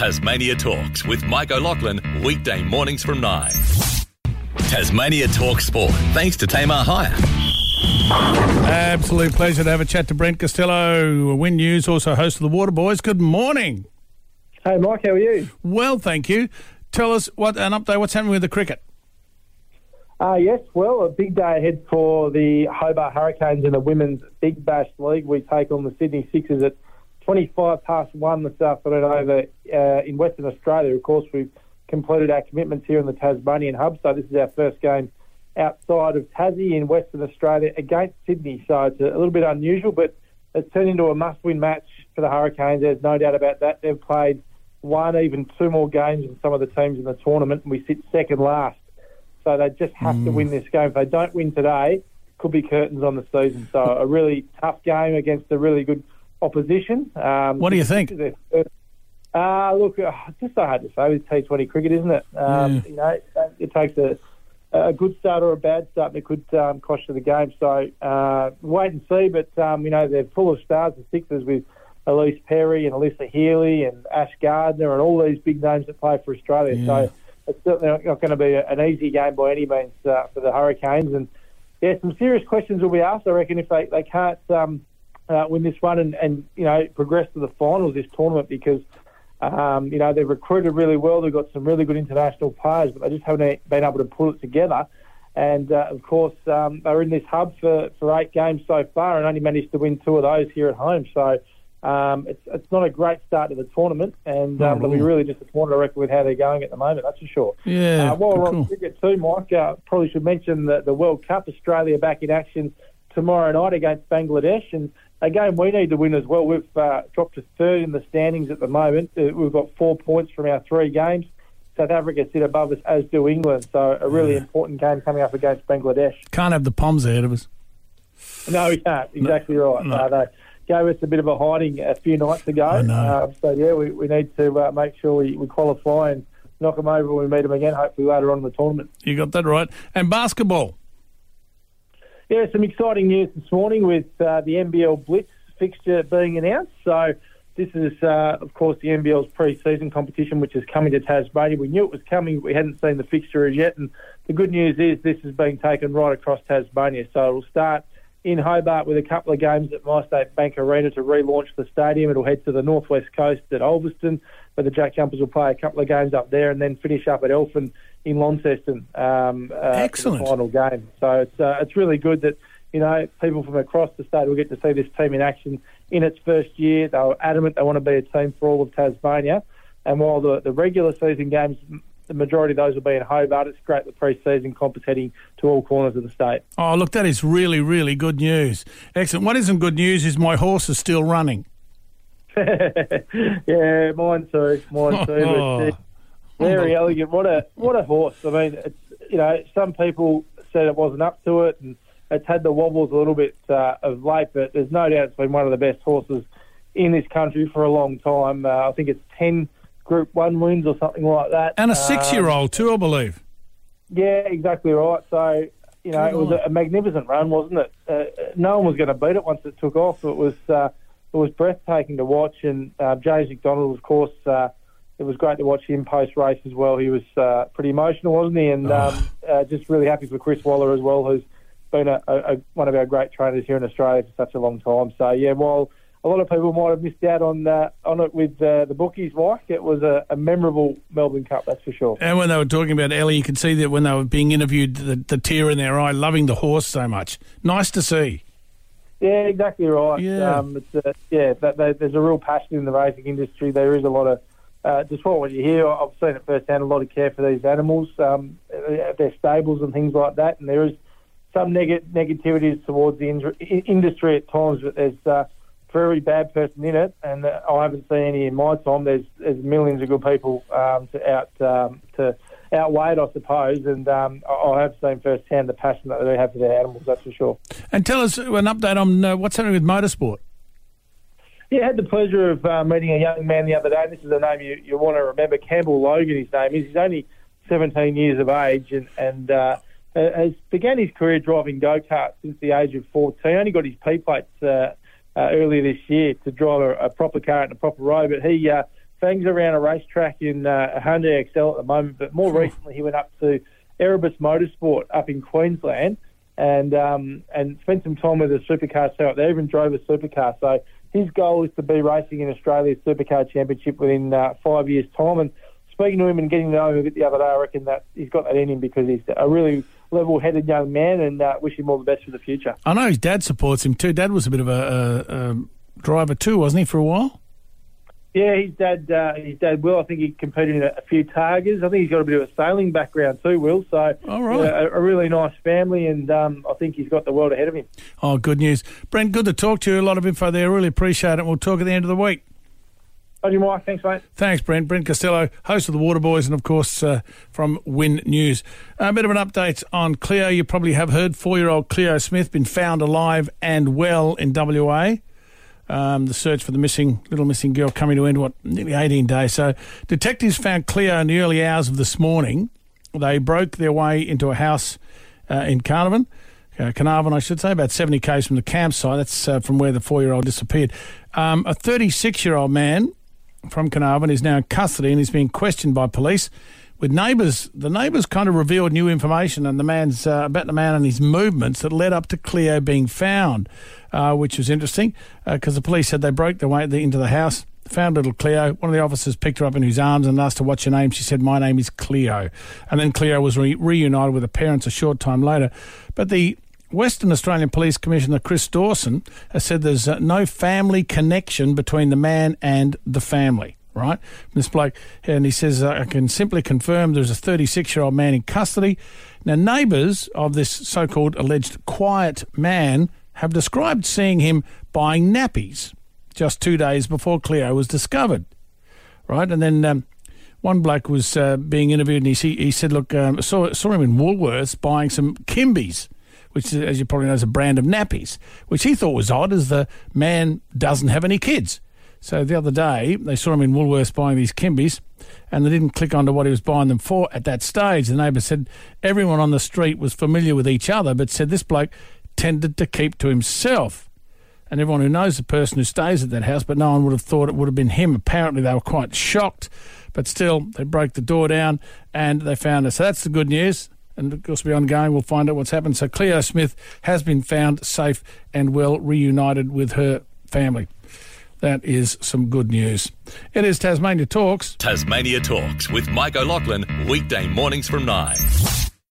Tasmania Talks with Mike O'Loughlin, weekday mornings from 9. Tasmania Talk Sport, thanks to Tamar Hire. Absolute pleasure to have a chat to Brent Costello, Win News, also host of the Water Boys. Good morning. Hey, Mike, how are you? Well, thank you. Tell us what an update. What's happening with the cricket? Uh, yes, well, a big day ahead for the Hobart Hurricanes in the Women's Big Bash League. We take on the Sydney Sixers at 25 past 1 this afternoon over uh, in Western Australia. Of course, we've completed our commitments here in the Tasmanian hub, so this is our first game outside of Tassie in Western Australia against Sydney. So it's a little bit unusual, but it's turned into a must-win match for the Hurricanes. There's no doubt about that. They've played one, even two more games than some of the teams in the tournament, and we sit second last. So they just have mm. to win this game. If they don't win today, could be curtains on the season. So a really tough game against a really good opposition. Um, what do you think? Uh, look, uh, it's just so hard to say with T20 cricket, isn't it? Um. You know, it, it takes a, a good start or a bad start, and it could um, cost you the game. So uh, wait and see. But um, you know, they're full of stars, the Sixers with Ellyse Perry and Alyssa Healy and Ash Gardner and all these big names that play for Australia. Yeah. So it's certainly not going to be an easy game by any means uh, for the Hurricanes. And yeah, some serious questions will be asked, I reckon, if they, they can't um, uh, win this one and, and, you know, progress to the finals this tournament because, um, you know, they've recruited really well. They've got some really good international players, but they just haven't been able to pull it together. And uh, of course, um, they're in this hub for, for eight games so far and only managed to win two of those here at home. So um, it's, it's not a great start to the tournament, and um, they'll be really disappointed, I reckon, with how they're going at the moment, that's for sure. Yeah. Uh, while we're on cricket too, Mike, uh, probably should mention the, the World Cup, Australia back in action tomorrow night against Bangladesh, and a game we need to win as well. We've uh, dropped to third in the standings at the moment. Uh, we've got four points from our three games. South Africa sit above us, as do England. So a really yeah. important game coming up against Bangladesh. Can't have the Poms ahead of us. No, we can't. Exactly no. right. No. Uh, they, gave us a bit of a hiding a few nights ago. Um, so, yeah, we, we need to uh, make sure we, we qualify and knock them over when we meet them again, hopefully later on in the tournament. You got that right. And basketball? Yeah, some exciting news this morning with uh, the NBL Blitz fixture being announced. So, this is, uh, of course, the NBL's pre-season competition, which is coming to Tasmania. We knew it was coming, but we hadn't seen the fixture as yet. And the good news is this is being taken right across Tasmania. So it'll start in Hobart with a couple of games at My State Bank Arena to relaunch the stadium. It'll head to the northwest coast at Ulverstone, where the Jack Jumpers will play a couple of games up there, and then finish up at Elphin in Launceston. Um, uh, Excellent final game. So it's uh, it's really good that you know people from across the state will get to see this team in action in its first year. They were adamant they want to be a team for all of Tasmania. And while the, the regular season games the majority of those will be in Hobart. It's great the pre-season comp is heading to all corners of the state. Oh, look, that is really, really good news. Excellent. What isn't good news is my horse is still running. yeah, mine too. Mine too. Oh. Very elegant. What a what a horse. I mean, it's you know some people said it wasn't up to it, and it's had the wobbles a little bit uh, of late. But there's no doubt it's been one of the best horses in this country for a long time. Uh, I think it's ten Group One wins or something like that. And a six-year-old um, too, I believe. Yeah, exactly right. So you know, Good it was a, a, magnificent run, wasn't it? Uh, no one was going to beat it once it took off. It was uh, it was breathtaking to watch, and uh, James McDonald, of course, uh, it was great to watch him post race as well. He was uh, pretty emotional, wasn't he? And oh. um, uh, just really happy for Chris Waller as well, who's been a, a, one of our great trainers here in Australia for such a long time. So yeah, while a lot of people might have missed out on uh, on it with uh, the bookies, Mike. It was a, a, memorable Melbourne Cup, that's for sure. And when they were talking about Ellie, you could see that when they were being interviewed, the, the tear in their eye, loving the horse so much. Nice to see. Yeah, exactly right. Yeah, um, it's, uh, yeah. That, that, there's a real passion in the racing industry. There is a lot of uh, just what you hear. I've seen it firsthand. A lot of care for these animals, um, their stables and things like that. And there is some neg- towards the in- industry at times, but there's uh, very bad person in it, and I haven't seen any in my time. There's there's millions of good people um, to out um, to outweigh it, I suppose, and um, I have seen firsthand the passion that they have for their animals. That's for sure. And tell us an update on uh, what's happening with motorsport. Yeah, I had the pleasure of uh, meeting a young man the other day. This is a name you, you want to remember. Campbell Logan, his name is. He's only 17 years of age and, and uh, has began his career driving go karts since the age of 14. Only got his P plates uh, uh, earlier this year to drive a, a, proper car in a proper road. But he uh, Fangs around a racetrack in uh, a Hyundai Excel at the moment, but more recently he went up to Erebus Motorsport up in Queensland and um, and spent some time with a supercar setup. They even drove a supercar. So his goal is to be racing in Australia's Supercar Championship within uh, five years' time. And speaking to him and getting to know him a bit the other day, I reckon that he's got that in him because he's a really level-headed young man, and uh, wish him all the best for the future. I know his dad supports him too. Dad was a bit of a, a, a driver too, wasn't he, for a while? Yeah, his dad, uh, his dad Will. I think he competed in a, a, few Targas. I think he's got a bit of a sailing background too, Will. So, All right. a, a, really nice family, and um, I think he's got the world ahead of him. Oh, good news, Brent. Good to talk to you. A lot of info there. Really appreciate it. We'll talk at the end of the week. Thank you, Mike. Thanks, mate. Thanks, Brent. Brent Costello, host of the Water Boys, and of course uh, from Win News. A bit of an update on Cleo. You probably have heard four-year-old Cleo Smith been found alive and well in WA. Um, the search for the missing little missing girl coming to end what nearly 18 days. So detectives found Cleo in the early hours of this morning. They broke their way into a house uh, in Carnarvon. Uh, Carnarvon, I should say, about 70 k's from the campsite. That's uh, from where the four-year-old disappeared. Um, a 36-year-old man from Carnarvon is now in custody and is being questioned by police with neighbours. The neighbours kind of revealed new information and the man's uh, about the man and his movements that led up to Cleo being found, uh, which was interesting because uh, the police said they broke their way into the house. Found little Cleo. One of the officers picked her up in his arms and asked her, What's your name? She said, My name is Cleo. And then Cleo was re- reunited with her parents a short time later. But the Western Australian Police Commissioner Chris Dawson has said there's uh, no family connection between the man and the family right? This bloke, and he says, I can simply confirm there's a 36 year old man in custody. Now, neighbours of this so called alleged quiet man have described seeing him buying nappies just two days before Cleo was discovered, right? And then um, one bloke was uh, being interviewed and he, he said, Look, um, saw, saw him in Woolworths buying some Kimbies which, as you probably know, is a brand of nappies, which he thought was odd as the man doesn't have any kids. So the other day, they saw him in Woolworths buying these Kimbies, and they didn't click onto what he was buying them for at that stage. The neighbour said everyone on the street was familiar with each other, but said this bloke tended to keep to himself. And everyone who knows the person who stays at that house, but no one would have thought it would have been him. Apparently, they were quite shocked, but still, they broke the door down and they found us. So that's the good news. And of course, we'll be ongoing. We'll find out what's happened. So Cleo Smith has been found safe and well reunited with her family. That is some good news. It is Tasmania Talks. Tasmania Talks with Mike O'Loughlin, weekday mornings from 9.